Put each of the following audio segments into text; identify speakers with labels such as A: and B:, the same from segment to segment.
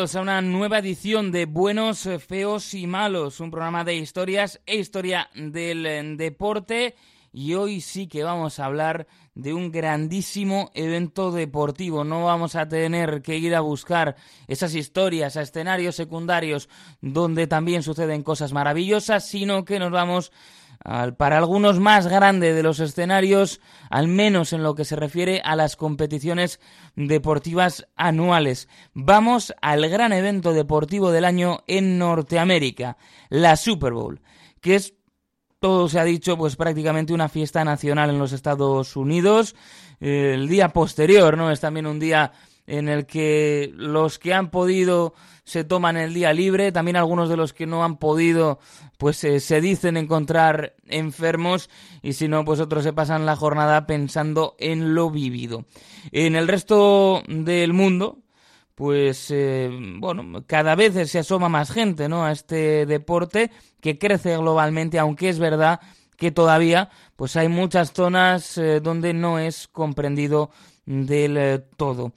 A: A una nueva edición de Buenos, Feos y Malos, un programa de historias e historia del eh, deporte. Y hoy sí que vamos a hablar de un grandísimo evento deportivo. No vamos a tener que ir a buscar esas historias a escenarios secundarios donde también suceden cosas maravillosas, sino que nos vamos para algunos más grande de los escenarios, al menos en lo que se refiere a las competiciones deportivas anuales. Vamos al gran evento deportivo del año en Norteamérica, la Super Bowl, que es todo se ha dicho, pues prácticamente una fiesta nacional en los Estados Unidos. El día posterior, ¿no? Es también un día en el que los que han podido se toman el día libre, también algunos de los que no han podido pues eh, se dicen encontrar enfermos y si no pues otros se pasan la jornada pensando en lo vivido. En el resto del mundo pues eh, bueno, cada vez se asoma más gente, ¿no? a este deporte que crece globalmente, aunque es verdad que todavía pues hay muchas zonas eh, donde no es comprendido del todo.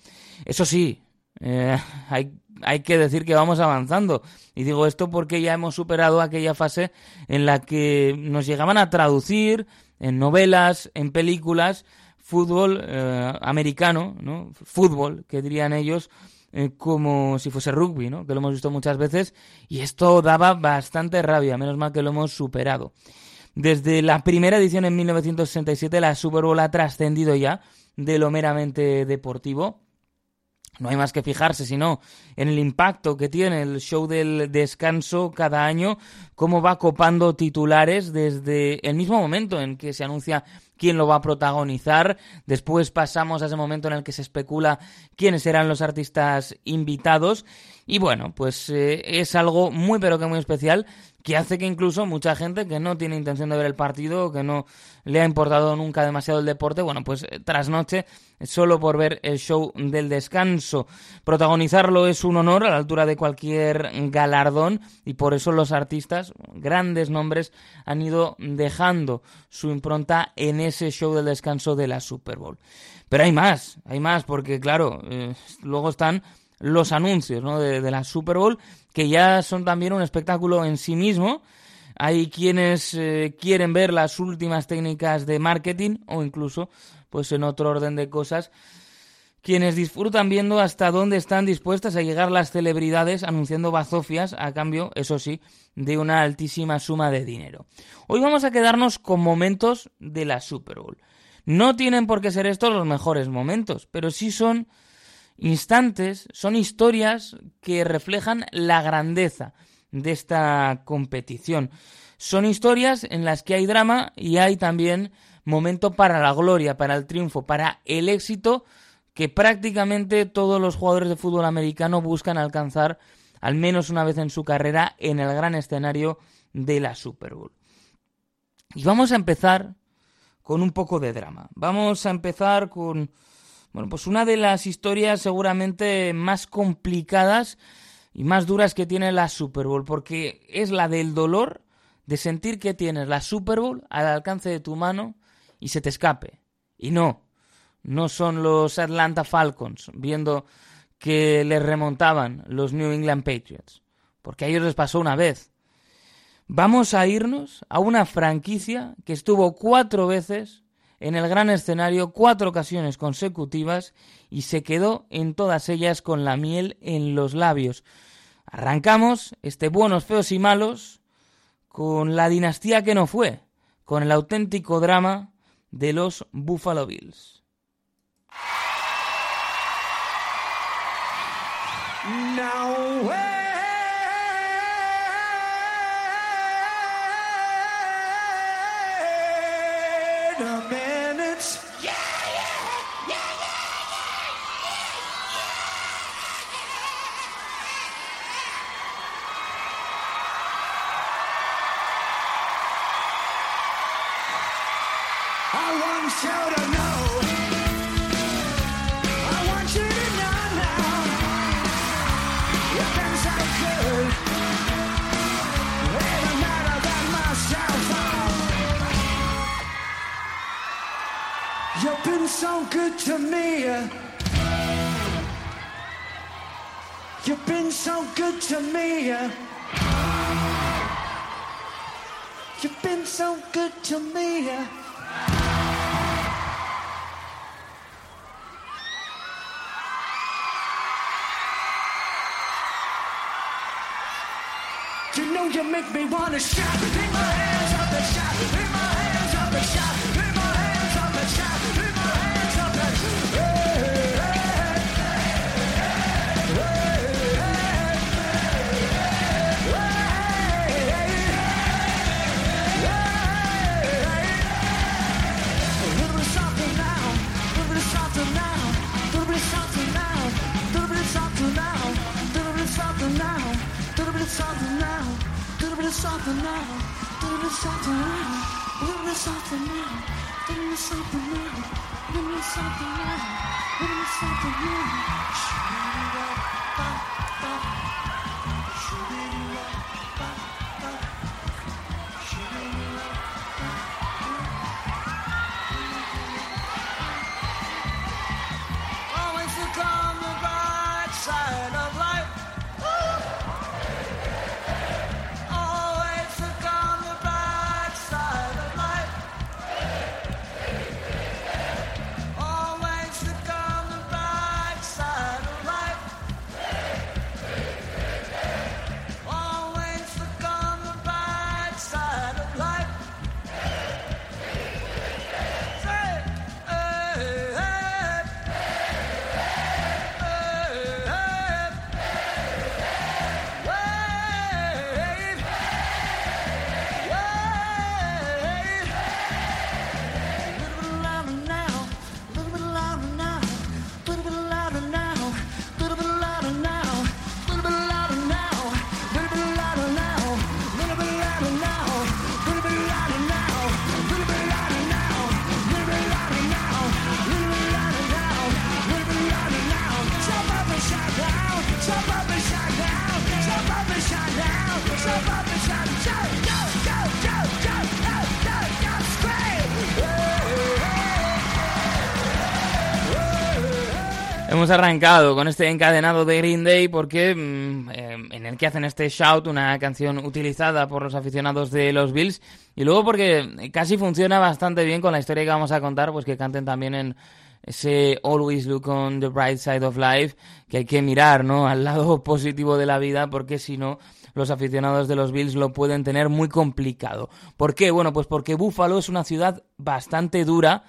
A: Eso sí, eh, hay, hay que decir que vamos avanzando. Y digo esto porque ya hemos superado aquella fase en la que nos llegaban a traducir en novelas, en películas, fútbol eh, americano, ¿no? Fútbol, que dirían ellos, eh, como si fuese rugby, ¿no? Que lo hemos visto muchas veces y esto daba bastante rabia, menos mal que lo hemos superado. Desde la primera edición en 1967 la Super Bowl ha trascendido ya de lo meramente deportivo. No hay más que fijarse, sino en el impacto que tiene el show del descanso cada año, cómo va copando titulares desde el mismo momento en que se anuncia quién lo va a protagonizar. Después pasamos a ese momento en el que se especula quiénes serán los artistas invitados. Y bueno, pues eh, es algo muy pero que muy especial que hace que incluso mucha gente que no tiene intención de ver el partido, que no le ha importado nunca demasiado el deporte, bueno, pues eh, tras noche, solo por ver el show del descanso. Protagonizarlo es un honor a la altura de cualquier galardón y por eso los artistas, grandes nombres, han ido dejando su impronta en ese show del descanso de la Super Bowl. Pero hay más, hay más, porque claro, eh, luego están los anuncios ¿no? de, la Super Bowl, que ya son también un espectáculo en sí mismo. Hay quienes eh, quieren ver las últimas técnicas de marketing o incluso, pues en otro orden de cosas, quienes disfrutan viendo hasta dónde están dispuestas a llegar las celebridades anunciando bazofias a cambio, eso sí, de una altísima suma de dinero. Hoy vamos a quedarnos con momentos de la Super Bowl. No tienen por qué ser estos los mejores momentos, pero sí son instantes, son historias que reflejan la grandeza de esta competición. Son historias en las que hay drama y hay también momento para la gloria, para el triunfo, para el éxito que prácticamente todos los jugadores de fútbol americano buscan alcanzar al menos una vez en su carrera en el gran escenario de la Super Bowl. Y vamos a empezar con un poco de drama. Vamos a empezar con bueno, pues una de las historias seguramente más complicadas y más duras que tiene la Super Bowl, porque es la del dolor de sentir que tienes la Super Bowl al alcance de tu mano y se te escape. Y no, no son los Atlanta Falcons viendo que les remontaban los New England Patriots, porque a ellos les pasó una vez. Vamos a irnos a una franquicia que estuvo cuatro veces en el gran escenario cuatro ocasiones consecutivas y se quedó en todas ellas con la miel en los labios. Arrancamos este buenos, feos y malos con la dinastía que no fue, con el auténtico drama de los Buffalo Bills. Now where? one shot. been so good to me.
B: You've been so good to me. You've been so good to me. You know you make me wanna shout, pick my hands up and shout, my hands something now. Give me something now. Give me something now. Give me something now. Give me something now.
A: Hemos arrancado con este encadenado de Green Day porque mm, eh, en el que hacen este shout, una canción utilizada por los aficionados de los Bills, y luego porque casi funciona bastante bien con la historia que vamos a contar, pues que canten también en ese Always Look on the Bright Side of Life, que hay que mirar, ¿no? Al lado positivo de la vida, porque si no, los aficionados de los Bills lo pueden tener muy complicado. ¿Por qué? Bueno, pues porque Buffalo es una ciudad bastante dura,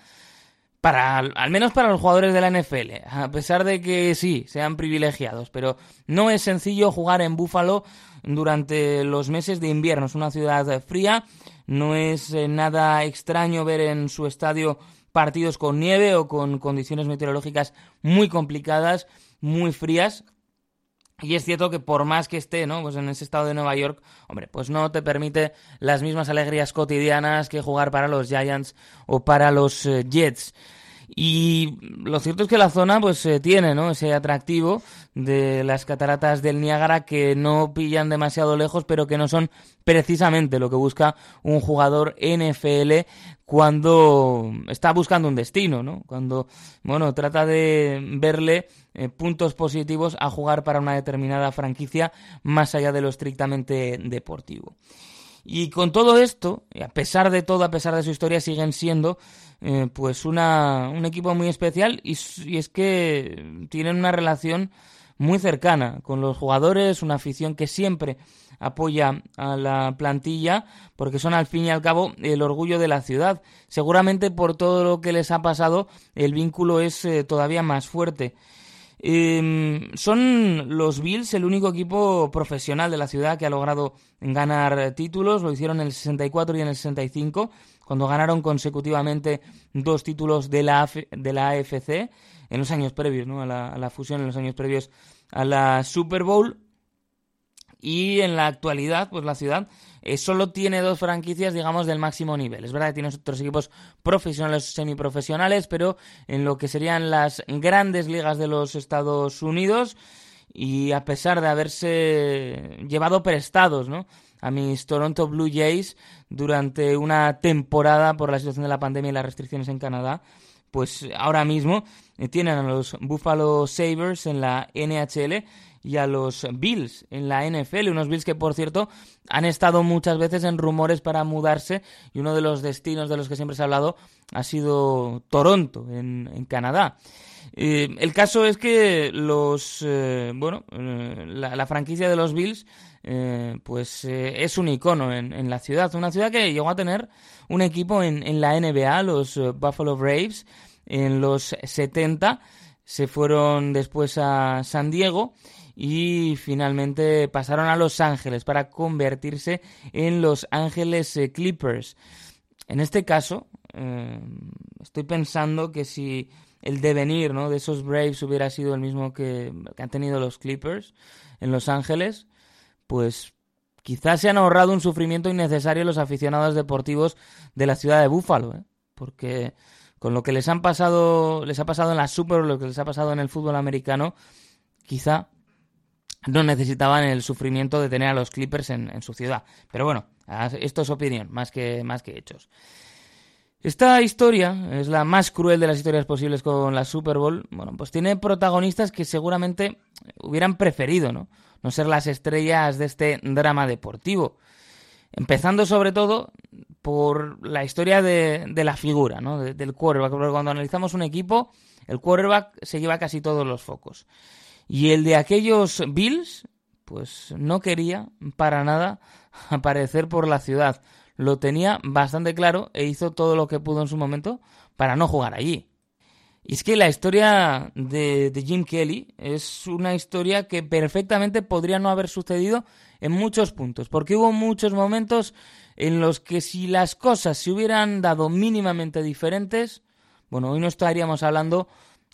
A: para, al menos para los jugadores de la NFL, a pesar de que sí, sean privilegiados, pero no es sencillo jugar en Búfalo durante los meses de invierno. Es una ciudad fría, no es eh, nada extraño ver en su estadio partidos con nieve o con condiciones meteorológicas muy complicadas, muy frías. Y es cierto que por más que esté, ¿no? Pues en ese estado de Nueva York, hombre, pues no te permite las mismas alegrías cotidianas que jugar para los Giants o para los eh, Jets. Y lo cierto es que la zona pues eh, tiene ¿no? ese atractivo de las cataratas del Niágara que no pillan demasiado lejos pero que no son precisamente lo que busca un jugador NFL cuando está buscando un destino, ¿no? Cuando, bueno, trata de verle eh, puntos positivos a jugar para una determinada franquicia más allá de lo estrictamente deportivo. Y con todo esto, a pesar de todo, a pesar de su historia, siguen siendo eh, pues una, un equipo muy especial y, es que tienen una relación muy cercana con los jugadores, una afición que siempre apoya a la plantilla porque son al fin y al cabo el orgullo de la ciudad. Seguramente por todo lo que les ha pasado el vínculo es eh, todavía más fuerte. Eh, son los Bills el único equipo profesional de la ciudad que ha logrado ganar títulos. Lo hicieron en el 64 y en el 65, cuando ganaron consecutivamente dos títulos de la, de la AFC en los años previos, ¿no? a, la, a la fusión, en los años previos a la Super Bowl. Y en la actualidad, pues la ciudad eh, solo tiene dos franquicias, digamos, del máximo nivel. Es verdad que tiene otros equipos profesionales, semiprofesionales, pero en lo que serían las grandes ligas de los Estados Unidos, y a pesar de haberse llevado prestados, ¿no? A mis Toronto Blue Jays durante una temporada por la situación de la pandemia y las restricciones en Canadá, pues ahora mismo tienen a los Buffalo Sabres en la NHL y a los Bills en la NFL, unos Bills que por cierto han estado muchas veces en rumores para mudarse y uno de los destinos de los que siempre se ha hablado ha sido Toronto, en, Canadá. Eh, el caso es que los, eh, bueno, eh, la, franquicia de los Bills, pues es un icono en, la ciudad, una ciudad que llegó a tener un equipo en, la NBA, los Buffalo Braves, en los 70, se fueron después a San Diego y finalmente pasaron a Los Ángeles para convertirse en Los Ángeles Clippers. En este caso, eh, estoy pensando que si el devenir ¿no? de esos Braves hubiera sido el mismo que, han tenido los Clippers en Los Ángeles, pues quizás se han ahorrado un sufrimiento innecesario los aficionados deportivos de la ciudad de Búfalo, ¿eh? porque con lo que les han pasado, les ha pasado en la Super, lo que les ha pasado en el fútbol americano, quizá no necesitaban el sufrimiento de tener a los Clippers en, en su ciudad. Pero bueno, esto es opinión, más que, más que hechos. Esta historia es la más cruel de las historias posibles con la Super Bowl. Bueno, pues tiene protagonistas que seguramente hubieran preferido, ¿no? No ser las estrellas de este drama deportivo. Empezando sobre todo por la historia de, la figura, ¿no? del quarterback. Porque cuando analizamos un equipo, el quarterback se lleva casi todos los focos. Y el de aquellos Bills, pues no quería para nada aparecer por la ciudad lo tenía bastante claro e hizo todo lo que pudo en su momento para no jugar allí. Y es que la historia de, Jim Kelly es una historia que perfectamente podría no haber sucedido en muchos puntos, porque hubo muchos momentos en los que si las cosas se hubieran dado mínimamente diferentes, bueno, hoy no estaríamos hablando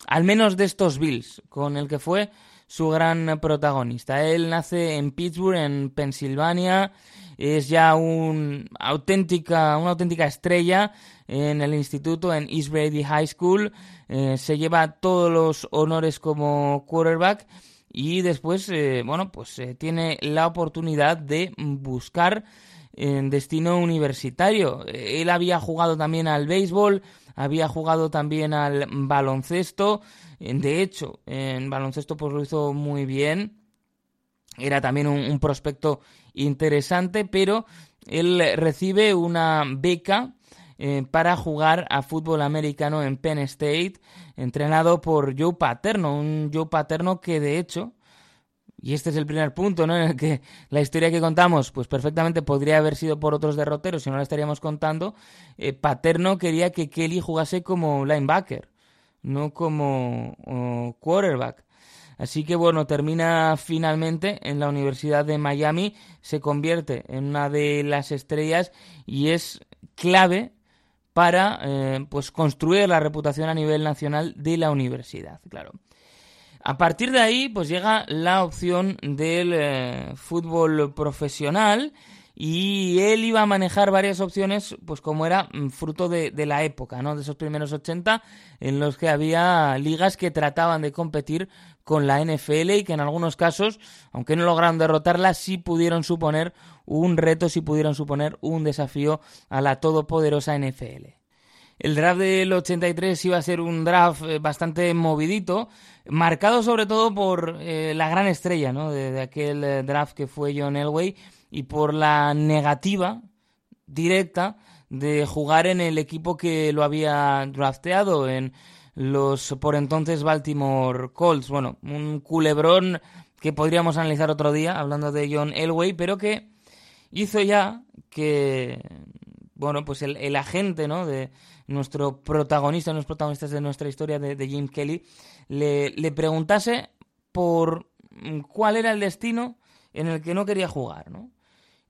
A: al menos de estos Bills, con el que fue su gran protagonista. Él nace en Pittsburgh, en Pensilvania, es ya un auténtica, una auténtica estrella en el instituto, en East Brady High School. Eh, se lleva todos los honores como quarterback y después, eh, bueno, pues eh, tiene la oportunidad de buscar en destino universitario. Él había jugado también al béisbol, había jugado también al baloncesto. De hecho, en baloncesto pues lo hizo muy bien. Era también un prospecto interesante, pero él recibe una beca eh, para jugar a fútbol americano en Penn State, entrenado por Joe Paterno, un Joe Paterno que de hecho, y este es el primer punto, ¿no? En el que la historia que contamos, pues perfectamente podría haber sido por otros derroteros, si no la estaríamos contando. Eh, Paterno quería que Kelly jugase como linebacker, no como quarterback. Así que bueno, termina finalmente en la Universidad de Miami, se convierte en una de las estrellas y es clave para eh, pues construir la reputación a nivel nacional de la universidad, claro. A partir de ahí, pues llega la opción del eh, fútbol profesional y él iba a manejar varias opciones, pues como era mm, fruto de, la época, ¿no? De esos primeros 80, en los que había ligas que trataban de competir con la NFL y que en algunos casos, aunque no lograron derrotarla, sí pudieron suponer un reto, sí pudieron suponer un desafío a la todopoderosa NFL. El draft del 83 iba a ser un draft eh, bastante movidito, marcado sobre todo por eh, la gran estrella ¿no? de, aquel eh, draft que fue John Elway y por la negativa directa de jugar en el equipo que lo había drafteado, en los por entonces Baltimore Colts. Bueno, un culebrón que podríamos analizar otro día, hablando de John Elway, pero que hizo ya que, bueno, pues el, agente, ¿no? De nuestro protagonista, los protagonistas de nuestra historia, de, de Jim Kelly, le, le preguntase por cuál era el destino en el que no quería jugar, ¿no?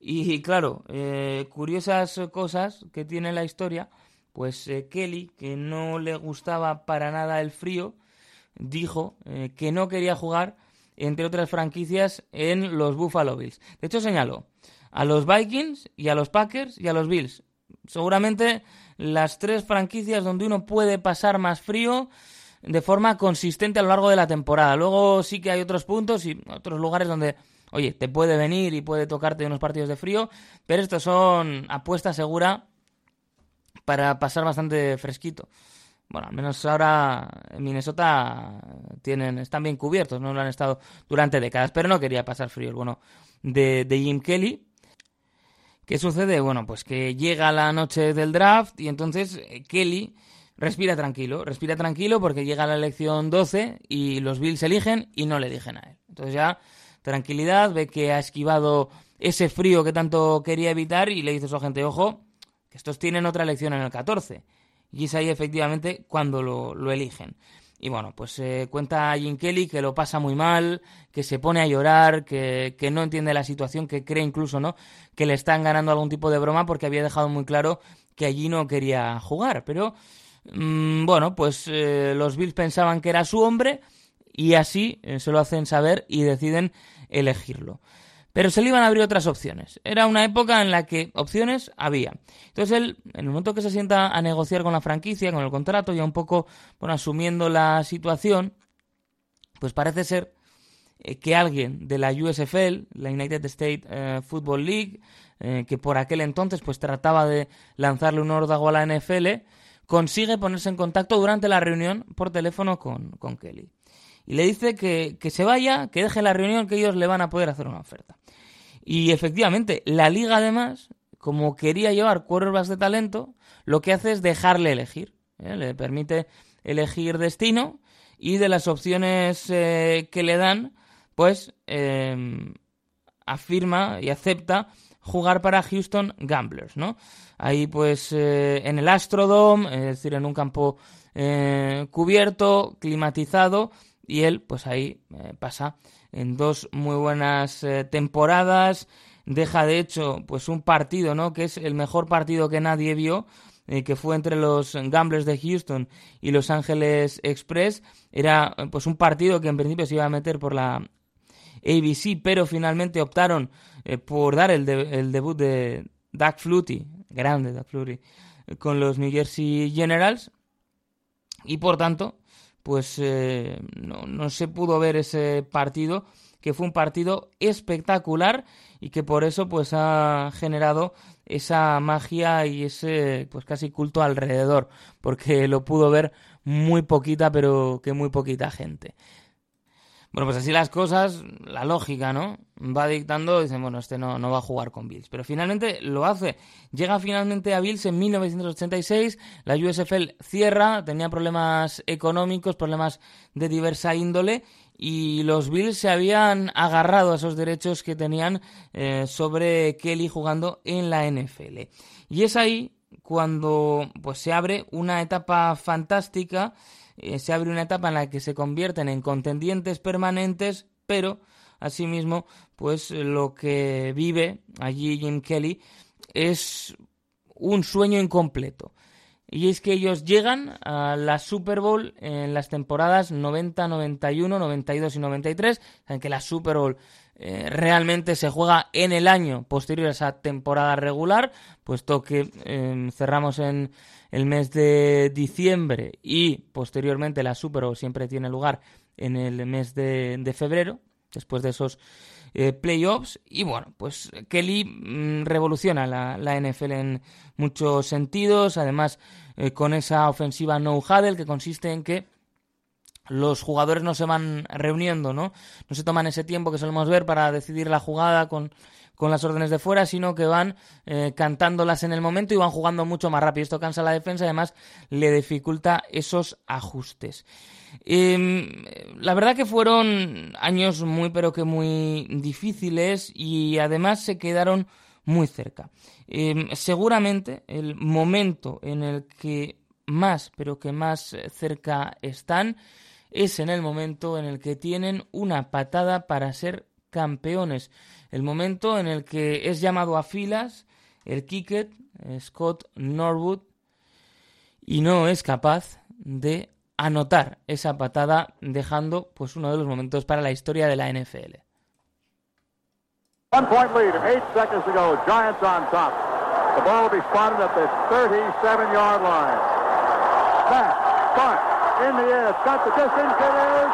A: Y claro, eh, curiosas cosas que tiene la historia, pues eh, Kelly, que no le gustaba para nada el frío, dijo eh, que no quería jugar, entre otras franquicias, en los Buffalo Bills. De hecho, señaló a los Vikings y a los Packers y a los Bills. Seguramente las tres franquicias donde uno puede pasar más frío de forma consistente a lo largo de la temporada. Luego sí que hay otros puntos y otros lugares donde Oye, te puede venir y puede tocarte unos partidos de frío, pero estos son apuesta segura para pasar bastante fresquito. bueno, al menos ahora en Minnesota tienen, están bien cubiertos, no lo han estado durante décadas, pero no quería pasar frío el bueno de, de Jim Kelly. ¿Qué sucede? Bueno, pues que llega la noche del draft y entonces eh, Kelly respira tranquilo, respira tranquilo porque llega la elección 12 y los Bills eligen y no le eligen a él. Entonces ya tranquilidad, ve que ha esquivado ese frío que tanto quería evitar y le dice a su agente, ojo, que estos tienen otra elección en el 14. Y es ahí efectivamente cuando lo, eligen. Y bueno, pues se cuenta Jim Kelly que lo pasa muy mal, que se pone a llorar, que, que, no entiende la situación, que cree incluso, ¿no? Que le están ganando algún tipo de broma porque había dejado muy claro que allí no quería jugar. Pero, mmm, bueno, pues eh, los Bills pensaban que era su hombre y así eh, se lo hacen saber y deciden elegirlo. Pero se le iban a abrir otras opciones. Era una época en la que opciones había. Entonces él, en el momento que se sienta a negociar con la franquicia, con el contrato, ya un poco bueno, asumiendo la situación, pues parece ser eh, que alguien de la USFL, la United States eh, Football League, que por aquel entonces pues trataba de lanzarle un órdago a la NFL, consigue ponerse en contacto durante la reunión por teléfono con, con Kelly y le dice que, se vaya, que deje la reunión, que ellos le van a poder hacer una oferta. Y efectivamente, la liga además, como quería llevar quarterbacks de talento, lo que hace es dejarle elegir. ¿eh? Le permite elegir destino y de las opciones eh, que le dan, pues em, afirma y acepta jugar para Houston Gamblers, ¿no? Ahí pues eh, en el Astrodome, es decir, en un campo cubierto, climatizado, y él pues ahí eh, pasa en dos muy buenas eh, temporadas. Deja de hecho pues un partido no que es el mejor partido que nadie vio eh, que fue entre los Gamblers de Houston y Los Ángeles Express. Era pues un partido que en principio se iba a meter por la ABC pero finalmente optaron por dar el, el, debut de Doug Flutie grande Doug Flutie con los New Jersey Generals. Y por tanto pues eh, no, no se pudo ver ese partido que fue un partido espectacular y que por eso pues ha generado esa magia y ese pues casi culto alrededor porque lo pudo ver muy poquita pero que muy poquita gente bueno, pues así las cosas, la lógica, ¿no? Va dictando, dicen, bueno, este no, no va a jugar con Bills. Pero finalmente lo hace. Llega finalmente a Bills en 1986, la USFL cierra, tenía problemas económicos, problemas de diversa índole, y los Bills se habían agarrado a esos derechos que tenían eh, sobre Kelly jugando en la NFL. Y es ahí cuando pues se abre una etapa fantástica eh, se abre una etapa en la que se convierten en contendientes permanentes, pero asimismo, pues lo que vive allí Jim Kelly es un sueño incompleto. Y es que ellos llegan a la Super Bowl en las temporadas 90, 91, 92 y 93, en que la Super Bowl eh, realmente se juega en el año posterior a esa temporada regular, puesto que em, cerramos en el mes de diciembre y posteriormente la Super Bowl siempre tiene lugar en el mes de, febrero, después de esos eh, playoffs. Y bueno, pues Kelly mm, revoluciona la, NFL en muchos sentidos, además eh, con esa ofensiva no huddle que consiste en que los jugadores no se van reuniendo, ¿no? No se toman ese tiempo que solemos ver para decidir la jugada con con las órdenes de fuera, sino que van eh, cantándolas en el momento y van jugando mucho más rápido. Esto cansa la defensa además le dificulta esos ajustes. Em, la verdad que fueron años muy pero que muy difíciles y además se quedaron muy cerca. Em, seguramente el momento en el que más pero que más cerca están es en el momento en el que tienen una patada para ser campeones el momento en el que es llamado a filas el kicker Scott Norwood y no es capaz de anotar esa patada dejando pues uno de los momentos para la historia de la NFL.
C: One point lead, eight seconds to go. Giants on top. The ball will be spotted at the 37-yard line. Back, spot, in the air. Got the distance. It is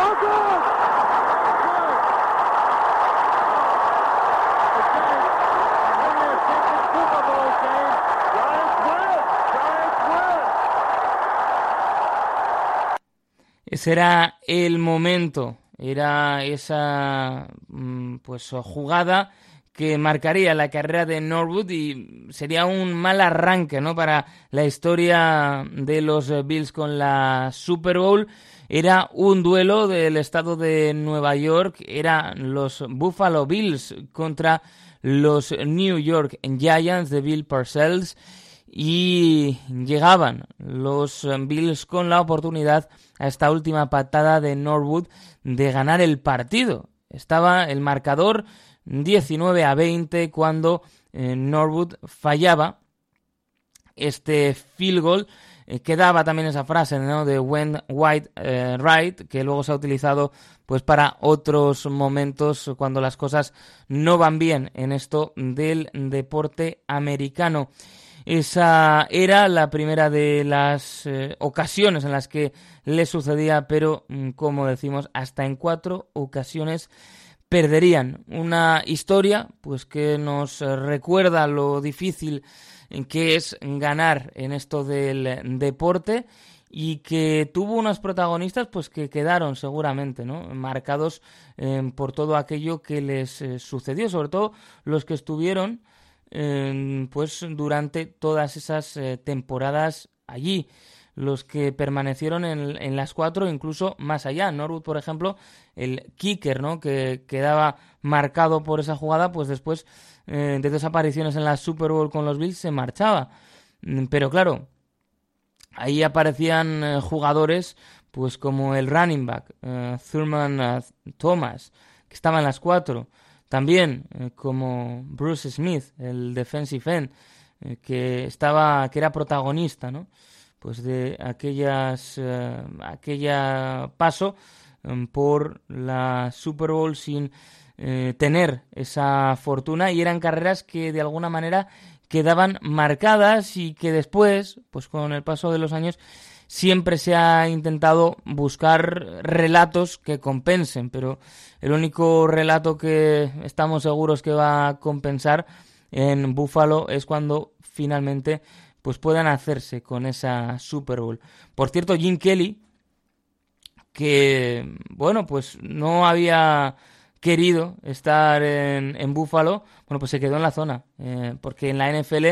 C: no good.
A: Ese era el momento, era esa mm, pues jugada que marcaría la carrera de Norwood y sería un mal arranque ¿no? para la historia de los Bills con la Super Bowl. Era un duelo del estado de Nueva York, eran los Buffalo Bills contra los New York Giants de Bill Parcells y llegaban los Bills con la oportunidad a esta última patada de Norwood de ganar el partido. Estaba el marcador 19 a 20 cuando eh, Norwood fallaba este field goal. Eh, quedaba también esa frase de when white eh, right que luego se ha utilizado pues para otros momentos cuando las cosas no van bien en esto del deporte americano. Esa era la primera de las ocasiones en las que le sucedía, pero mm, como decimos, hasta en cuatro ocasiones perderían una historia pues que nos recuerda lo difícil que es ganar en esto del deporte y que tuvo unos protagonistas pues que quedaron seguramente ¿no? marcados eh, por todo aquello que les eh, sucedió sobre todo los que estuvieron eh, pues durante todas esas temporadas allí los que permanecieron en, las cuatro, incluso más allá. Norwood, por ejemplo, el kicker, ¿no? Que quedaba marcado por esa jugada, pues después eh, de dos apariciones en la Super Bowl con los Bills se marchaba. Mm, pero claro, ahí aparecían eh, jugadores, pues como el running back, eh, Thurman Thomas, que estaba en las cuatro. También como Bruce Smith, el defensive end, que estaba, que era protagonista, ¿no? pues de aquellas eh, aquella paso por la Super Bowl sin eh, tener esa fortuna y eran carreras que de alguna manera quedaban marcadas y que después, pues con el paso de los años, siempre se ha intentado buscar relatos que compensen, pero el único relato que estamos seguros que va a compensar en Buffalo es cuando finalmente pues puedan hacerse con esa Super Bowl. Por cierto, Jim Kelly, que, bueno, pues no había querido estar en, en Buffalo, bueno, pues se quedó en la zona, eh, porque en la NFL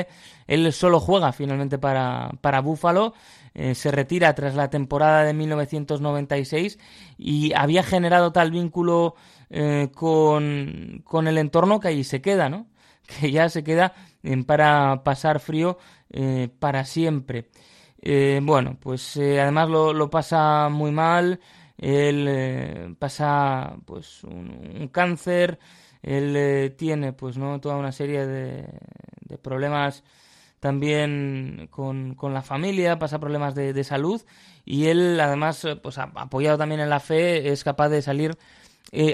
A: él solo juega finalmente para, para Buffalo, eh, se retira tras la temporada de 1996 y había generado tal vínculo eh, con, con el entorno que allí se queda, ¿no? Que ya se queda para pasar frío eh, para siempre. Eh, bueno, pues eh, además lo, pasa muy mal, él pasa pues un, cáncer, él tiene pues no toda una serie de, problemas también con, la familia, pasa problemas de, de, salud y él además pues apoyado también en la fe es capaz de salir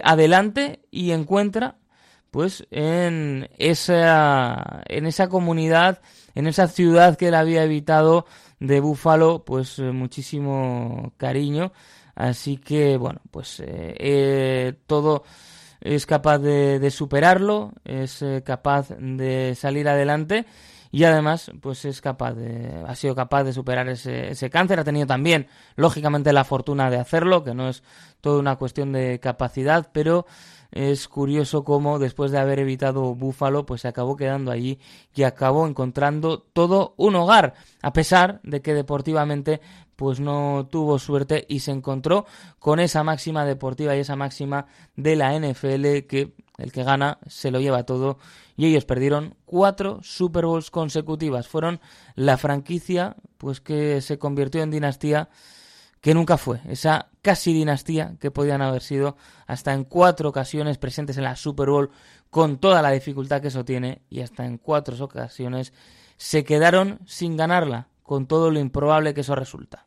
A: adelante y encuentra pues en esa en esa comunidad en esa ciudad que él había evitado de Búfalo, pues eh, muchísimo cariño. Así que, bueno, pues eh, eh, todo es capaz de, superarlo, es capaz de salir adelante y además, pues es capaz de, ha sido capaz de superar ese, ese cáncer. Ha tenido también, lógicamente, la fortuna de hacerlo, que no es toda una cuestión de capacidad, pero es curioso cómo después de haber evitado Búfalo, pues se acabó quedando allí y acabó encontrando todo un hogar, a pesar de que deportivamente pues no tuvo suerte y se encontró con esa máxima deportiva y esa máxima de la NFL que el que gana se lo lleva todo y ellos perdieron cuatro Super Bowls consecutivas. Fueron la franquicia pues que se convirtió en dinastía que nunca fue, esa casi dinastía que podían haber sido hasta en cuatro ocasiones presentes en la Super Bowl con toda la dificultad que eso tiene y hasta en cuatro ocasiones se quedaron sin ganarla con todo lo improbable que eso resulta.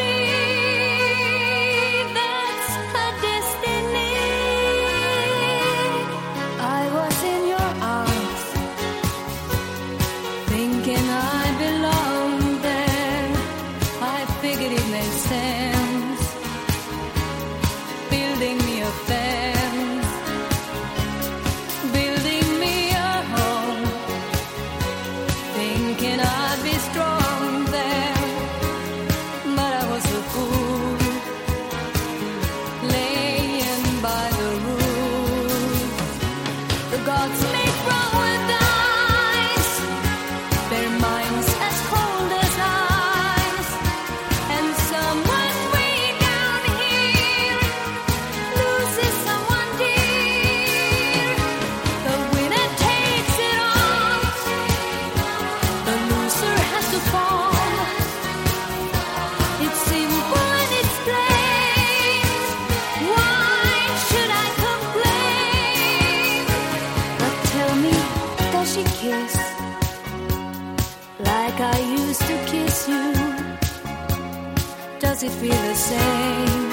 D: Does it feel the same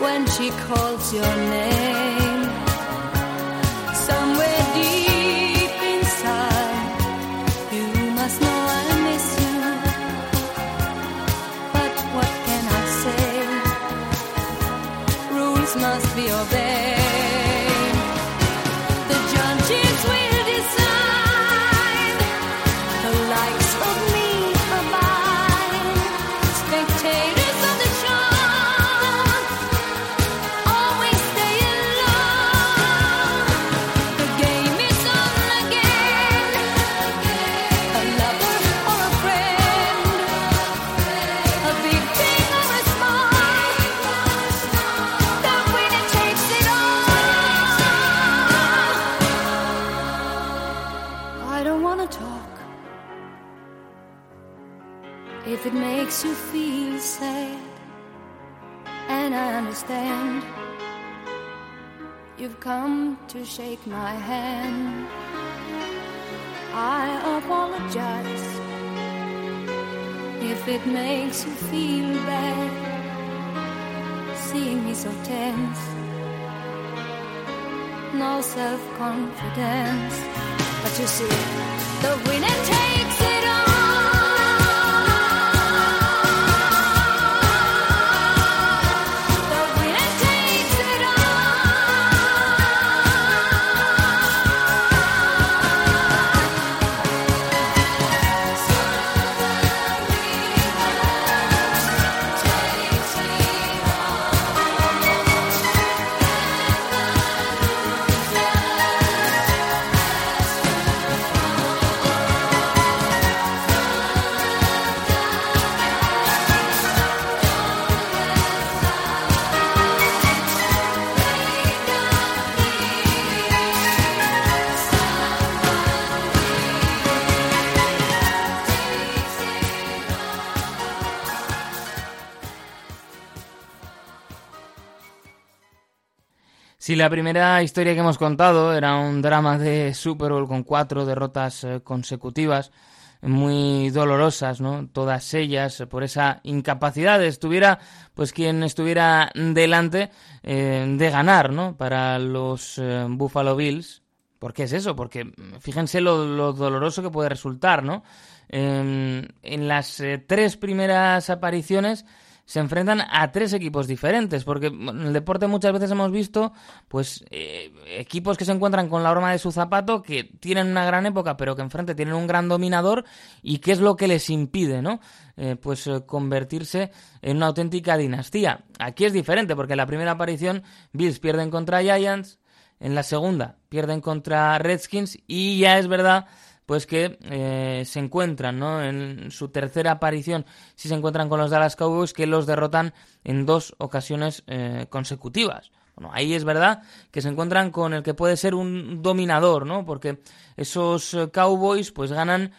D: when she calls your name? To shake my hand. I apologize if it makes you feel bad seeing me so tense. No self confidence, but you see, the winner
A: Si la primera historia que hemos contado era un drama de Super Bowl con cuatro derrotas eh, consecutivas, muy dolorosas, ¿no? Todas ellas eh, por esa incapacidad estuviera, pues quien estuviera delante eh, de ganar, ¿no? Para los eh, Buffalo Bills. ¿Por qué es eso? Porque mm, fíjense lo, lo doloroso que puede resultar, ¿no? Eh, en las tres primeras apariciones se enfrentan a tres equipos diferentes, porque en el deporte muchas veces hemos visto pues eh, equipos que se encuentran con la horma de su zapato, que tienen una gran época, pero que enfrente tienen un gran dominador, y qué es lo que les impide, ¿no? Eh, pues eh, convertirse en una auténtica dinastía. Aquí es diferente, porque en la primera aparición Bills pierden contra Giants, en la segunda pierden contra Redskins, y ya es verdad pues que eh, se encuentran, ¿no? En su tercera aparición, si se encuentran con los Dallas Cowboys, que los derrotan en dos ocasiones eh, consecutivas. Bueno, ahí es verdad que se encuentran con el que puede ser un dominador, ¿no? Porque esos eh, Cowboys, pues ganan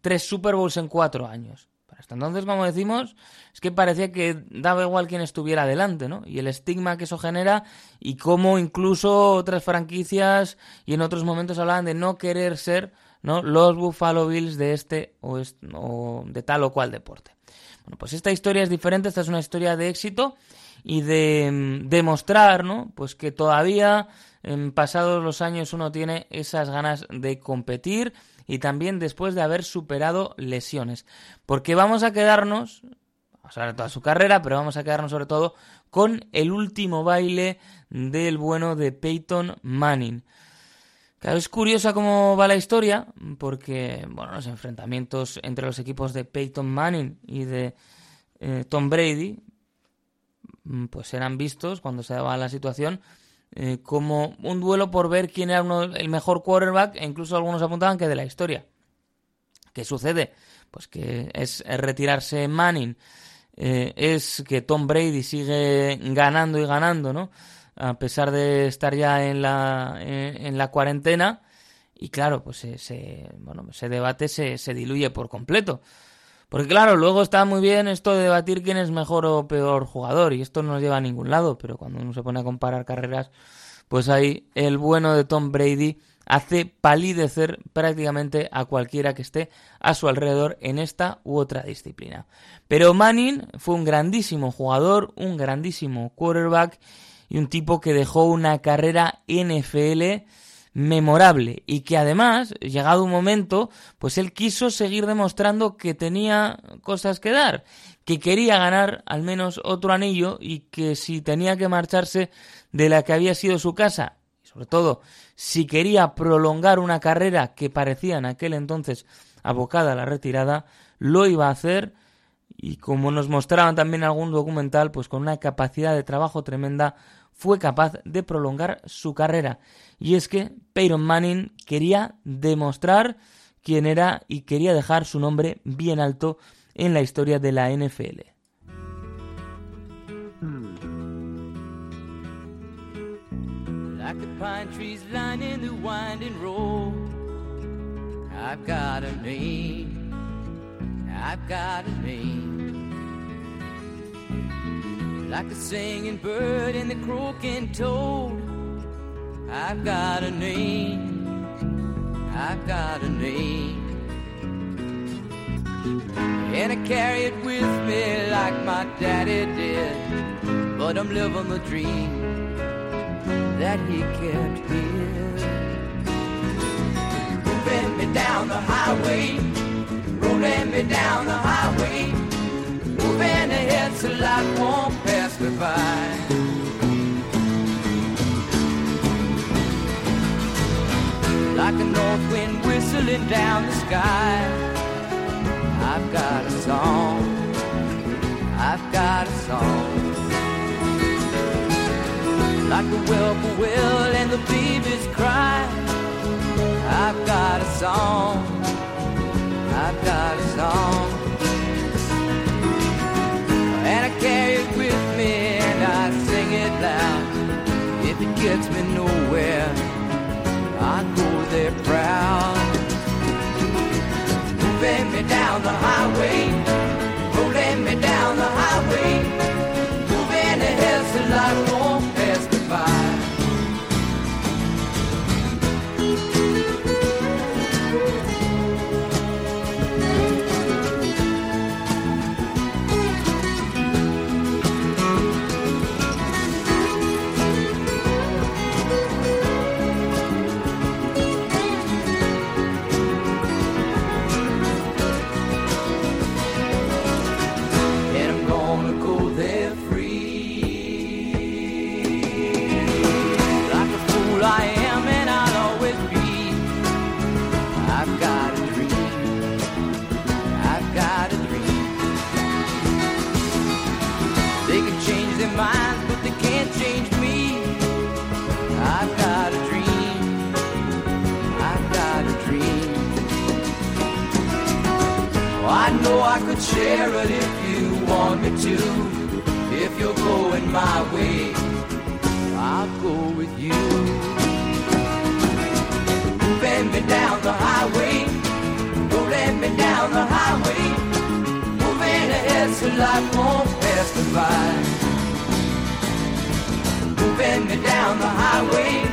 A: tres Super Bowls en cuatro años. Hasta entonces, como decimos, es que parecía que daba igual quien estuviera adelante, ¿no? Y el estigma que eso genera y cómo incluso otras franquicias y en otros momentos hablaban de no querer ser, ¿no? Los Buffalo Bills de este o, o de tal o cual deporte. Bueno, pues esta historia es diferente, esta es una historia de éxito y de mm, demostrar, ¿no? Pues que todavía en pasados los años uno tiene esas ganas de competir y también después de haber superado lesiones. Porque vamos a quedarnos, vamos a ver toda su carrera, pero vamos a quedarnos sobre todo con el último baile del bueno de Peyton Manning. Claro, es curiosa cómo va la historia, porque bueno, los enfrentamientos entre los equipos de Peyton Manning y de eh, Tom Brady, pues eran vistos cuando se daba la situación eh, como un duelo por ver quién era el mejor quarterback e incluso algunos apuntaban que de la historia. ¿Qué sucede? Pues que es retirarse Manning, eh, es que Tom Brady sigue ganando y ganando, ¿no? A pesar de estar ya en la, en, la cuarentena y claro, pues bueno, ese debate se, se diluye por completo. Porque claro, luego está muy bien esto de debatir quién es mejor o peor jugador y esto no nos lleva a ningún lado, pero cuando uno se pone a comparar carreras, pues ahí el bueno de Tom Brady hace palidecer prácticamente a cualquiera que esté a su alrededor en esta u otra disciplina. Pero Manning fue un grandísimo jugador, un grandísimo quarterback y un tipo que dejó una carrera NFL memorable y que además, llegado un momento, pues él quiso seguir demostrando que tenía cosas que dar, que quería ganar al menos otro anillo y que si tenía que marcharse de la que había sido su casa, y sobre todo si quería prolongar una carrera que parecía en aquel entonces abocada a la retirada, lo iba a hacer y como nos mostraban también algún documental, pues con una capacidad de trabajo tremenda, fue capaz de prolongar su carrera. Y es que Peyton Manning quería demostrar quién era y quería dejar su nombre bien alto en la historia de la NFL. Like a singing bird and the croaking toad. I've got a name. I've got a name. And I carry it with me like my daddy did. But I'm living the dream that he kept here. Moving me down the highway, rolling me down the highway, moving ahead so life won't pass me by. Like a north wind whistling down the sky. I've got a song. I've got a song. Like the whippoorwill and the babies cry. I've got a song. I've got a song. Carry it with me and I sing it loud. If it gets me nowhere, I go there proud. Moving me down the highway,
E: I could share it if you want me to. If you're going my way, I'll go with you. Bend me down the highway, rolling me down the highway, moving ahead so life won't pass me by. Moving me down the highway,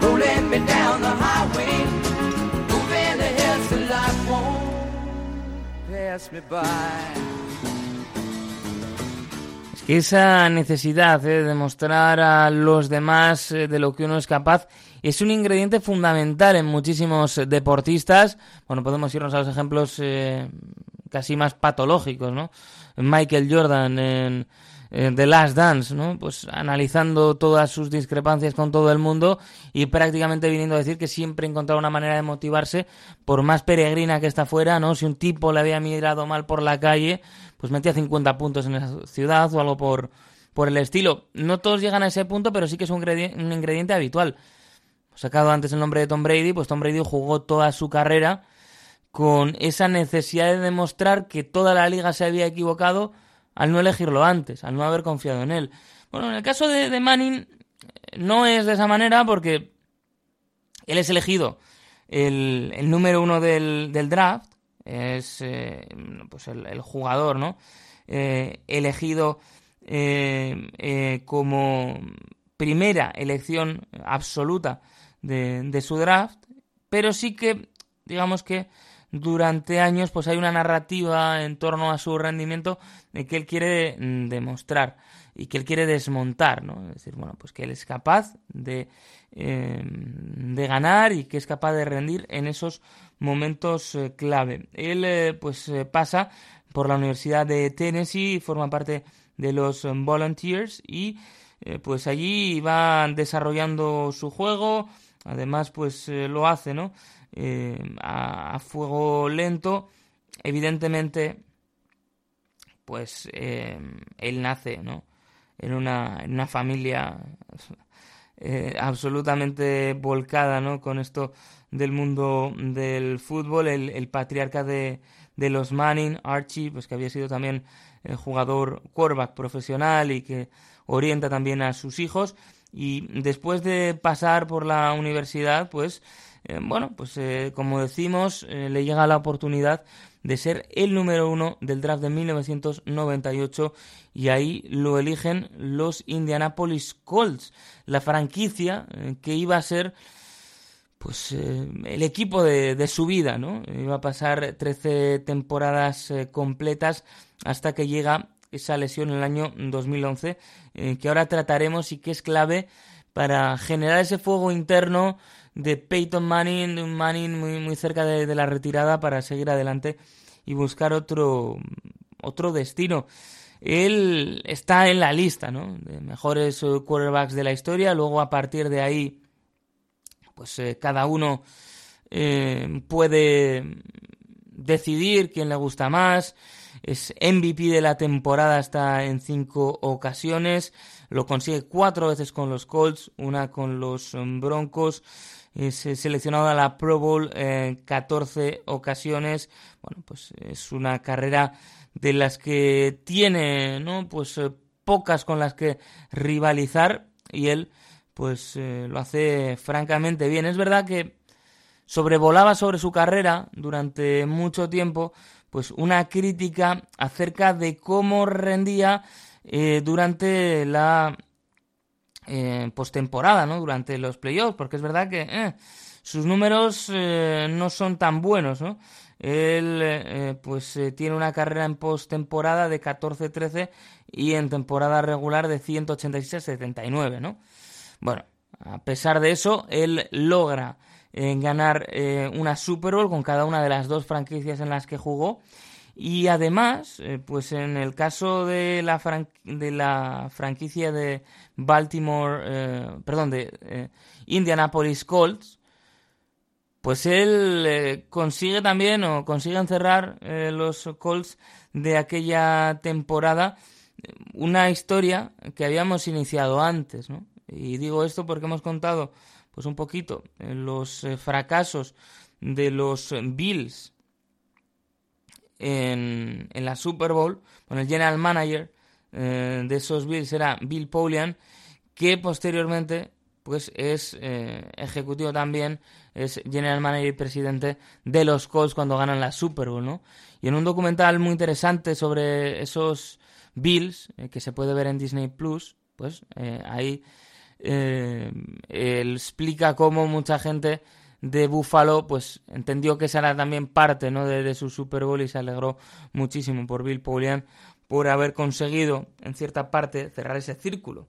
E: rolling me down the highway,
A: Es que esa necesidad eh, de mostrar a los demás eh, de lo que uno es capaz es un ingrediente fundamental en muchísimos deportistas. Bueno, podemos irnos a los ejemplos eh, casi más patológicos, ¿no? Michael Jordan en, The Last Dance, ¿no? Pues analizando todas sus discrepancias con todo el mundo y prácticamente viniendo a decir que siempre encontraba una manera de motivarse, por más peregrina que está fuera, ¿no? Si un tipo le había mirado mal por la calle, pues metía 50 puntos en esa ciudad o algo por, por el estilo. No todos llegan a ese punto, pero sí que es un ingrediente, habitual. Sacado antes el nombre de Tom Brady, pues Tom Brady jugó toda su carrera con esa necesidad de demostrar que toda la liga se había equivocado al no elegirlo antes, al no haber confiado en él. Bueno, en el caso de, de Manning eh, no es de esa manera porque él es elegido el, el número uno del, draft, es eh, pues el, jugador, ¿no? Eh, elegido como primera elección absoluta de, de su draft, pero sí que, digamos que durante años pues hay una narrativa en torno a su rendimiento de que él quiere mm, demostrar y que él quiere desmontar, ¿no? Es decir, bueno, pues que él es capaz de, eh, de ganar y que es capaz de rendir en esos momentos eh, clave. Él eh, pues eh, pasa por la Universidad de Tennessee, forma parte de los eh, Volunteers y pues allí va desarrollando su juego, además pues lo hace, ¿no? Eh, a, fuego lento, evidentemente pues eh, él nace, ¿no? En una, en una familia eh, absolutamente volcada, ¿no? Con esto del mundo del fútbol, el, el patriarca de, de los Manning, Archie, pues que había sido también jugador quarterback profesional y que orienta también a sus hijos. Y después de pasar por la universidad, pues, eh, bueno, pues eh, como decimos, eh, le llega la oportunidad de ser el número uno del draft de 1998 y ahí lo eligen los Indianapolis Colts, la franquicia que iba a ser pues el equipo de, de su vida, ¿no? Iba a pasar 13 temporadas completas hasta que llega esa lesión en el año 2011, eh, que ahora trataremos y que es clave para generar ese fuego interno de Peyton Manning, un Manning muy, muy cerca de, la retirada para seguir adelante y buscar otro, otro destino. Él está en la lista, ¿no? De mejores eh, quarterbacks de la historia. Luego, a partir de ahí, pues eh, cada uno eh, puede decidir quién le gusta más. Es MVP de la temporada, está en cinco ocasiones. Lo consigue cuatro veces con los Colts, una con los Broncos. Es eh, seleccionado a la Pro Bowl en 14 ocasiones. Bueno, pues es una carrera de las que tiene, ¿no? Pues eh, pocas con las que rivalizar y él pues eh, lo hace francamente bien. Es verdad que sobrevolaba sobre su carrera durante mucho tiempo pues una crítica acerca de cómo rendía eh, durante la eh, postemporada, ¿no? Durante los playoffs, porque es verdad que eh, sus números eh, no son tan buenos, ¿no? Él eh, pues tiene una carrera en postemporada de 14-13 y en temporada regular de 186-79, ¿no? Bueno, a pesar de eso, él logra ganar una Super Bowl con cada una de las dos franquicias en las que jugó. Y además, eh, pues en el caso de la, de la franquicia de Baltimore, eh, perdón, de eh, Indianapolis Colts, pues él consigue también o consigue encerrar eh, los Colts de aquella temporada una historia que habíamos iniciado antes, ¿no? Y digo esto porque hemos contado pues un poquito los fracasos de los Bills en, en la Super Bowl. Bueno, el general manager eh, de esos Bills era Bill Polian, que posteriormente pues es eh, ejecutivo también, es general manager y presidente de los Colts cuando ganan la Super Bowl, ¿no? Y en un documental muy interesante sobre esos Bills, eh, que se puede ver en Disney Plus, pues ahí él explica cómo mucha gente de Buffalo pues entendió que esa era también parte ¿no? de, su Super Bowl y se alegró muchísimo por Bill Polian por haber conseguido en cierta parte cerrar ese círculo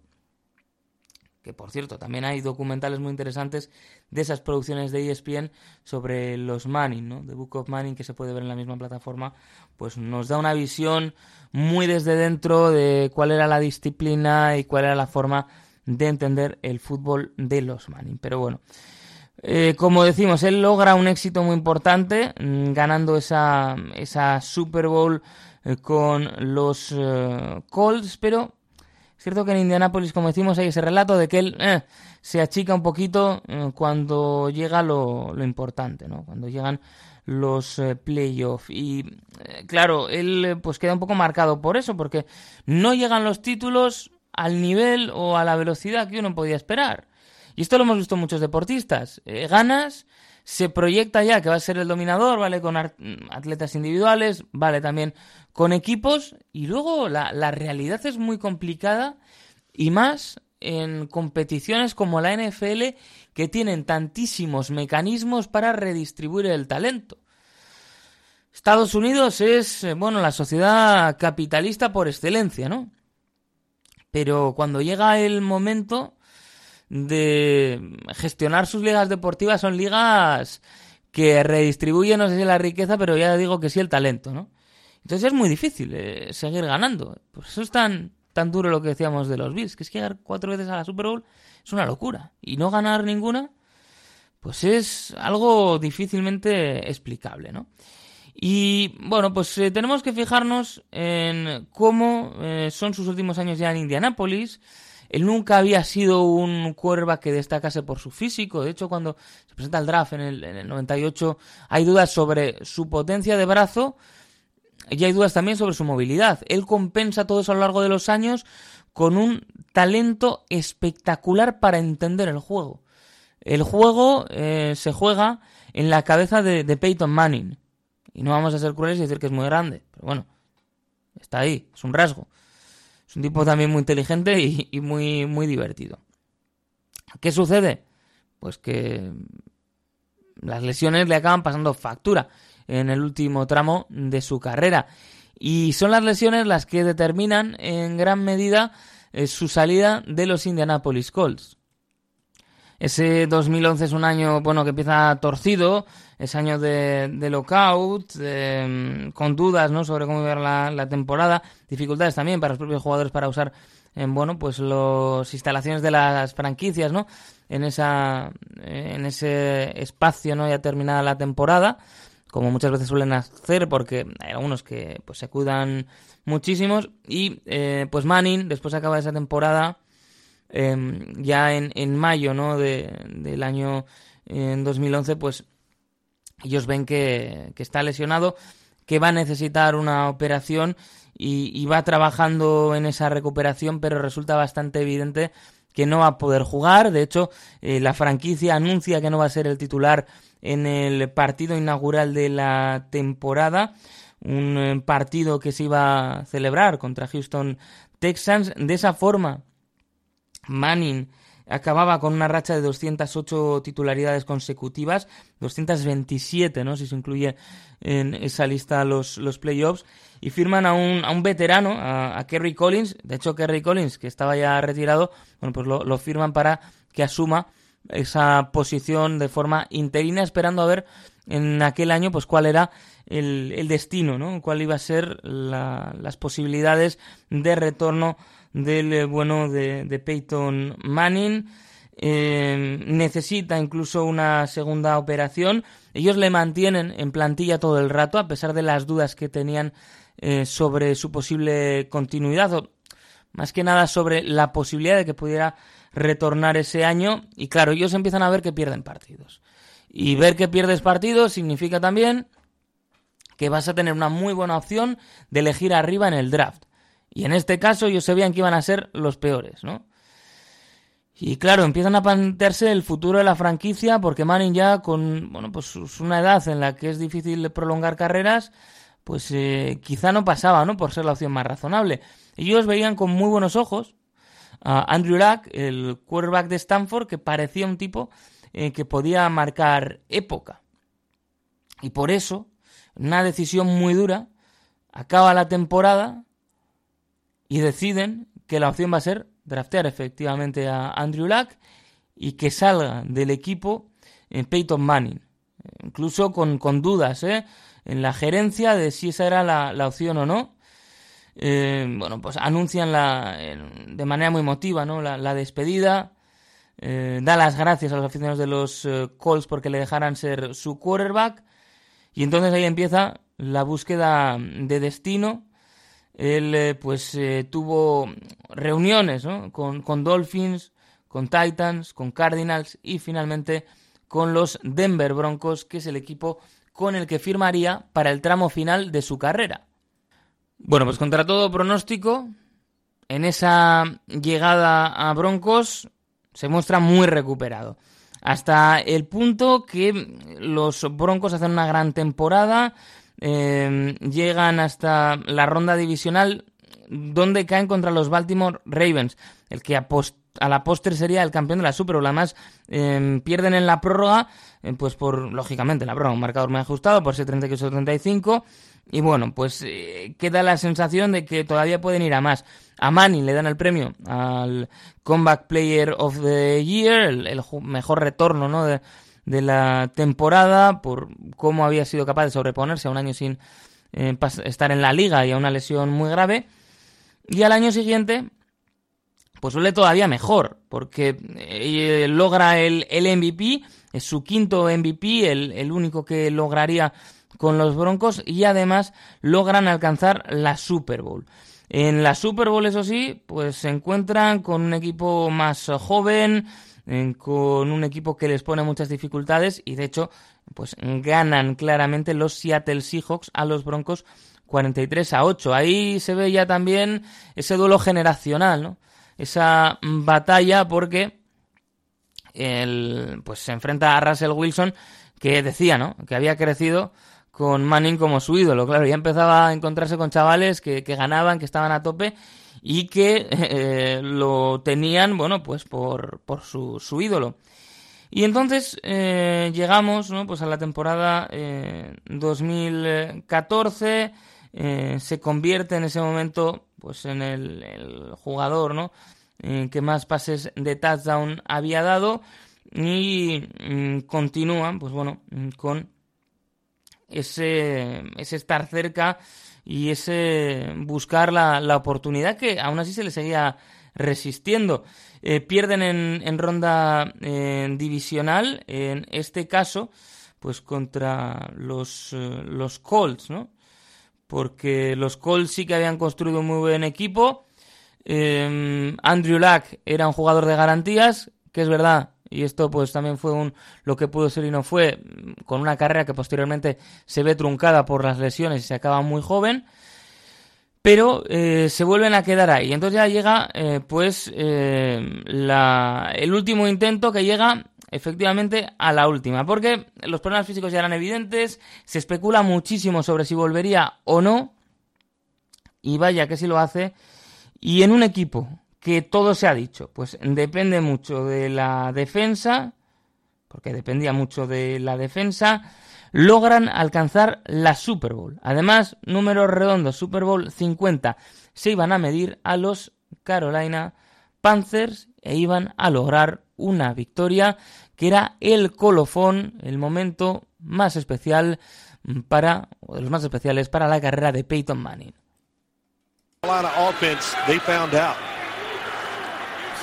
A: que por cierto también hay documentales muy interesantes de esas producciones de ESPN sobre los Manning, ¿no? The Book of Manning que se puede ver en la misma plataforma, pues nos da una visión muy desde dentro de cuál era la disciplina y cuál era la forma de entender el fútbol de los Manning. Pero bueno, eh, como decimos, él logra un éxito muy importante mm, ganando esa, esa Super Bowl eh, con los eh, Colts, pero es cierto que en Indianápolis, como decimos, hay ese relato de que él eh, se achica un poquito cuando llega lo, lo, importante, ¿no? Cuando llegan los playoffs. Y claro, él pues queda un poco marcado por eso, porque no llegan los títulos al nivel o a la velocidad que uno podía esperar. Y esto lo hemos visto muchos deportistas. Eh, ganas, se proyecta ya que va a ser el dominador, ¿vale? Con atletas individuales, vale también con equipos, y luego la, la realidad es muy complicada y más en competiciones como la NFL que tienen tantísimos mecanismos para redistribuir el talento. Estados Unidos es, eh, bueno, la sociedad capitalista por excelencia, ¿no? Pero cuando llega el momento de gestionar sus ligas deportivas son ligas que redistribuyen, no sé si la riqueza, pero ya digo que sí el talento, ¿no? Entonces es muy difícil eh, seguir ganando. Por eso es tan, tan duro lo que decíamos de los Bills, que es que llegar cuatro veces a la Super Bowl es una locura. Y no ganar ninguna, pues es algo difícilmente explicable, ¿no? Y bueno, pues eh, tenemos que fijarnos en cómo eh, son sus últimos años ya en Indianápolis. Él nunca había sido un quarterback que destacase por su físico. De hecho, cuando se presenta el draft en el, en el 98, hay dudas sobre su potencia de brazo y hay dudas también sobre su movilidad. Él compensa todo eso a lo largo de los años con un talento espectacular para entender el juego. El juego eh, se juega en la cabeza de, de, Peyton Manning. Y no vamos a ser crueles y decir que es muy grande. Pero bueno, está ahí, es un rasgo. Es un tipo también muy inteligente y, y muy, muy divertido. ¿Qué sucede? Pues que las lesiones le acaban pasando factura en el último tramo de su carrera. Y son las lesiones las que determinan en gran medida eh, su salida de los Indianapolis Colts. Ese 2011 es un año bueno que empieza torcido, es año de, de lockout, de, con dudas ¿no? sobre cómo iba la, la, temporada, dificultades también para los propios jugadores para usar en bueno pues las instalaciones de las franquicias, ¿no? En esa en ese espacio no ya terminada la temporada como muchas veces suelen hacer, porque hay algunos que pues se cuidan muchísimos. Y eh, pues Manning, después de acabar esa temporada, eh, ya en, en, mayo ¿no? de, del año en 2011, pues ellos ven que, que, está lesionado, que va a necesitar una operación y, y va trabajando en esa recuperación, pero resulta bastante evidente que no va a poder jugar. De hecho, eh, la franquicia anuncia que no va a ser el titular en el partido inaugural de la temporada. Un eh, partido que se iba a celebrar contra Houston Texans. De esa forma, Manning acababa con una racha de 208 titularidades consecutivas, 227, ¿no? Si se incluye en esa lista los, los playoffs, y firman a un, a un veterano, a, Kerry Collins, de hecho Kerry Collins, que estaba ya retirado, bueno, pues lo, lo firman para que asuma esa posición de forma interina, esperando a ver en aquel año pues cuál era el, el destino, ¿no? cuál iba a ser la, las posibilidades de retorno del eh, bueno de, Peyton Manning. Eh, necesita incluso una segunda operación. Ellos le mantienen en plantilla todo el rato, a pesar de las dudas que tenían eh, sobre su posible continuidad, o más que nada sobre la posibilidad de que pudiera retornar ese año. Y claro, ellos empiezan a ver que pierden partidos. Y ver que pierdes partidos significa también que vas a tener una muy buena opción de elegir arriba en el draft. Y en este caso ellos sabían que iban a ser los peores, ¿no? Y claro, empiezan a plantearse el futuro de la franquicia porque Manning ya con, bueno, pues una edad en la que es difícil prolongar carreras, pues eh, quizá no pasaba, ¿no? Por ser la opción más razonable. Ellos veían con muy buenos ojos a Andrew Luck, el quarterback de Stanford, que parecía un tipo eh, que podía marcar época. Y por eso, una decisión muy dura, acaba la temporada y deciden que la opción va a ser draftear efectivamente a Andrew Luck y que salga del equipo en Peyton Manning. Incluso con, con dudas ¿eh? en la gerencia de si esa era la, opción o no. Eh, bueno, pues anuncian la, de manera muy emotiva ¿no? la, despedida. Eh, da las gracias a los aficionados de los Colts porque le dejaran ser su quarterback. Y entonces ahí empieza la búsqueda de destino él eh, pues eh, tuvo reuniones con, con, Dolphins, con Titans, con Cardinals y finalmente con los Denver Broncos, que es el equipo con el que firmaría para el tramo final de su carrera. Bueno, pues contra todo pronóstico, en esa llegada a Broncos se muestra muy recuperado. Hasta el punto que los Broncos hacen una gran temporada, Em, llegan hasta la ronda divisional donde caen contra los Baltimore Ravens, el que a, la postre sería el campeón de la Super Bowl. Además, em, pierden en la prórroga, eh, pues por, lógicamente, la prórroga, un marcador muy ajustado, por ser 38-35. Y bueno, pues eh, queda la sensación de que todavía pueden ir a más. A Manny le dan el premio al Comeback Player of the Year, el, mejor retorno ¿no? de, de la temporada por cómo había sido capaz de sobreponerse a un año sin eh, estar en la liga y a una lesión muy grave. Y al año siguiente, pues suele todavía mejor, porque eh, logra el, el, MVP, es su quinto MVP, el, el único que lograría con los Broncos, y además logran alcanzar la Super Bowl. En la Super Bowl, eso sí, pues se encuentran con un equipo más joven, con un equipo que les pone muchas dificultades y de hecho pues ganan claramente los Seattle Seahawks a los Broncos 43 a 8. Ahí se ve ya también ese duelo generacional, ¿no? Esa batalla porque el, pues se enfrenta a Russell Wilson que decía, ¿no? Que había crecido con Manning como su ídolo. Claro, ya empezaba a encontrarse con chavales que, que ganaban, que estaban a tope y que eh, lo tenían, bueno, pues por, por su, su ídolo. Y entonces eh, llegamos, ¿no? Pues a la temporada 2014, eh, se convierte en ese momento, pues en el, el jugador, ¿no? que más pases de touchdown había dado y mm, continúan, pues bueno, con ese, estar cerca y ese buscar la, la oportunidad que aún así se le seguía resistiendo. Eh, pierden en, ronda eh, divisional, en este caso, pues contra los, eh, los Colts, ¿no? Porque los Colts sí que habían construido un muy buen equipo. Andrew Luck era un jugador de garantías, que es verdad, y esto pues también fue un lo que pudo ser y no fue con una carrera que posteriormente se ve truncada por las lesiones y se acaba muy joven pero eh, se vuelven a quedar ahí. Entonces ya llega eh, pues eh, la, el último intento que llega efectivamente a la última porque los problemas físicos ya eran evidentes se especula muchísimo sobre si volvería o no y vaya que si lo hace y en un equipo que todo se ha dicho. Pues depende mucho de la defensa, porque dependía mucho de la defensa, logran alcanzar la Super Bowl. Además, números redondos, Super Bowl 50, se iban a medir a los Carolina Panthers e iban a lograr una victoria que era el colofón, el momento más especial para, o de los más especiales para la carrera de Peyton Manning.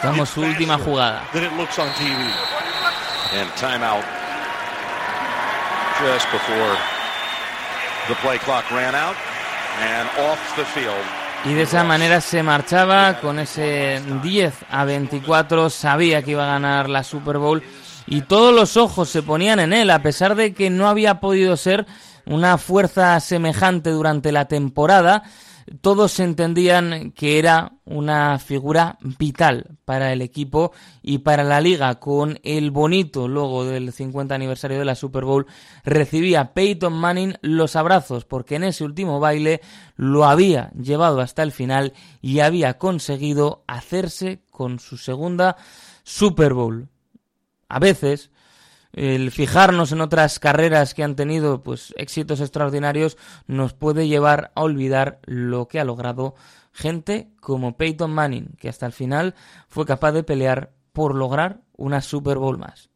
A: Vamos su última jugada. Y de esa manera se marchaba con ese 10 a 24. Sabía que iba a ganar la Super Bowl y todos los ojos se ponían en él, a pesar de que no había podido ser una fuerza semejante durante la temporada, todos entendían que era una figura vital para el equipo y para la liga. Con el bonito logo del 50 aniversario de la Super Bowl recibía Peyton Manning los abrazos porque en ese último baile lo había llevado hasta el final y había conseguido hacerse con su segunda Super Bowl. A veces el fijarnos en otras carreras que han tenido pues éxitos extraordinarios nos puede llevar a olvidar lo que ha logrado gente como Peyton Manning, que hasta el final fue capaz de pelear por lograr una Super Bowl más.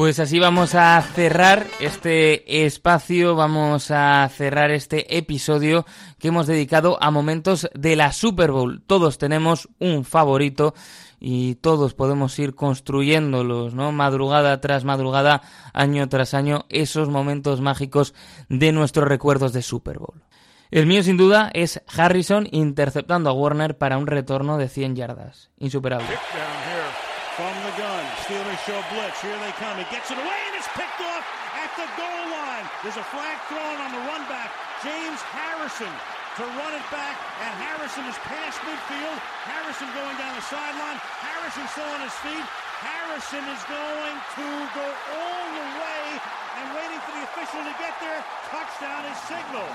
A: Pues así vamos a cerrar este espacio, vamos a cerrar este episodio que hemos dedicado a momentos de la Super Bowl. Todos tenemos un favorito y todos podemos ir construyéndolos, ¿no? Madrugada tras madrugada, año tras año, esos momentos mágicos de nuestros recuerdos de Super Bowl. El mío sin duda es Harrison interceptando a Warner para un retorno de 100 yardas. Insuperable.
F: Show blitz. Here they come. He gets it away and it's picked off at the goal line. There's a flag thrown on the run back. James Harrison to run it back, and Harrison is past midfield. Harrison going down the sideline. Harrison still on his feet. Harrison is going to go all the way and waiting for the official to get there. Touchdown is signal.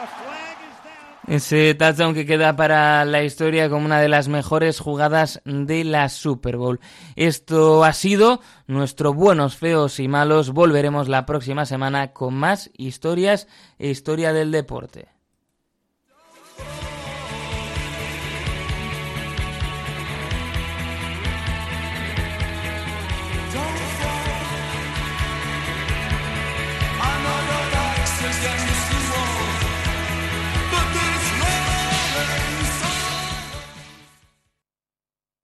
F: A flag.
A: Ese touchdown que queda para la historia como una de las mejores jugadas de la Super Bowl. Esto ha sido nuestro buenos, feos y malos. Volveremos la próxima semana con más historias e historia del deporte.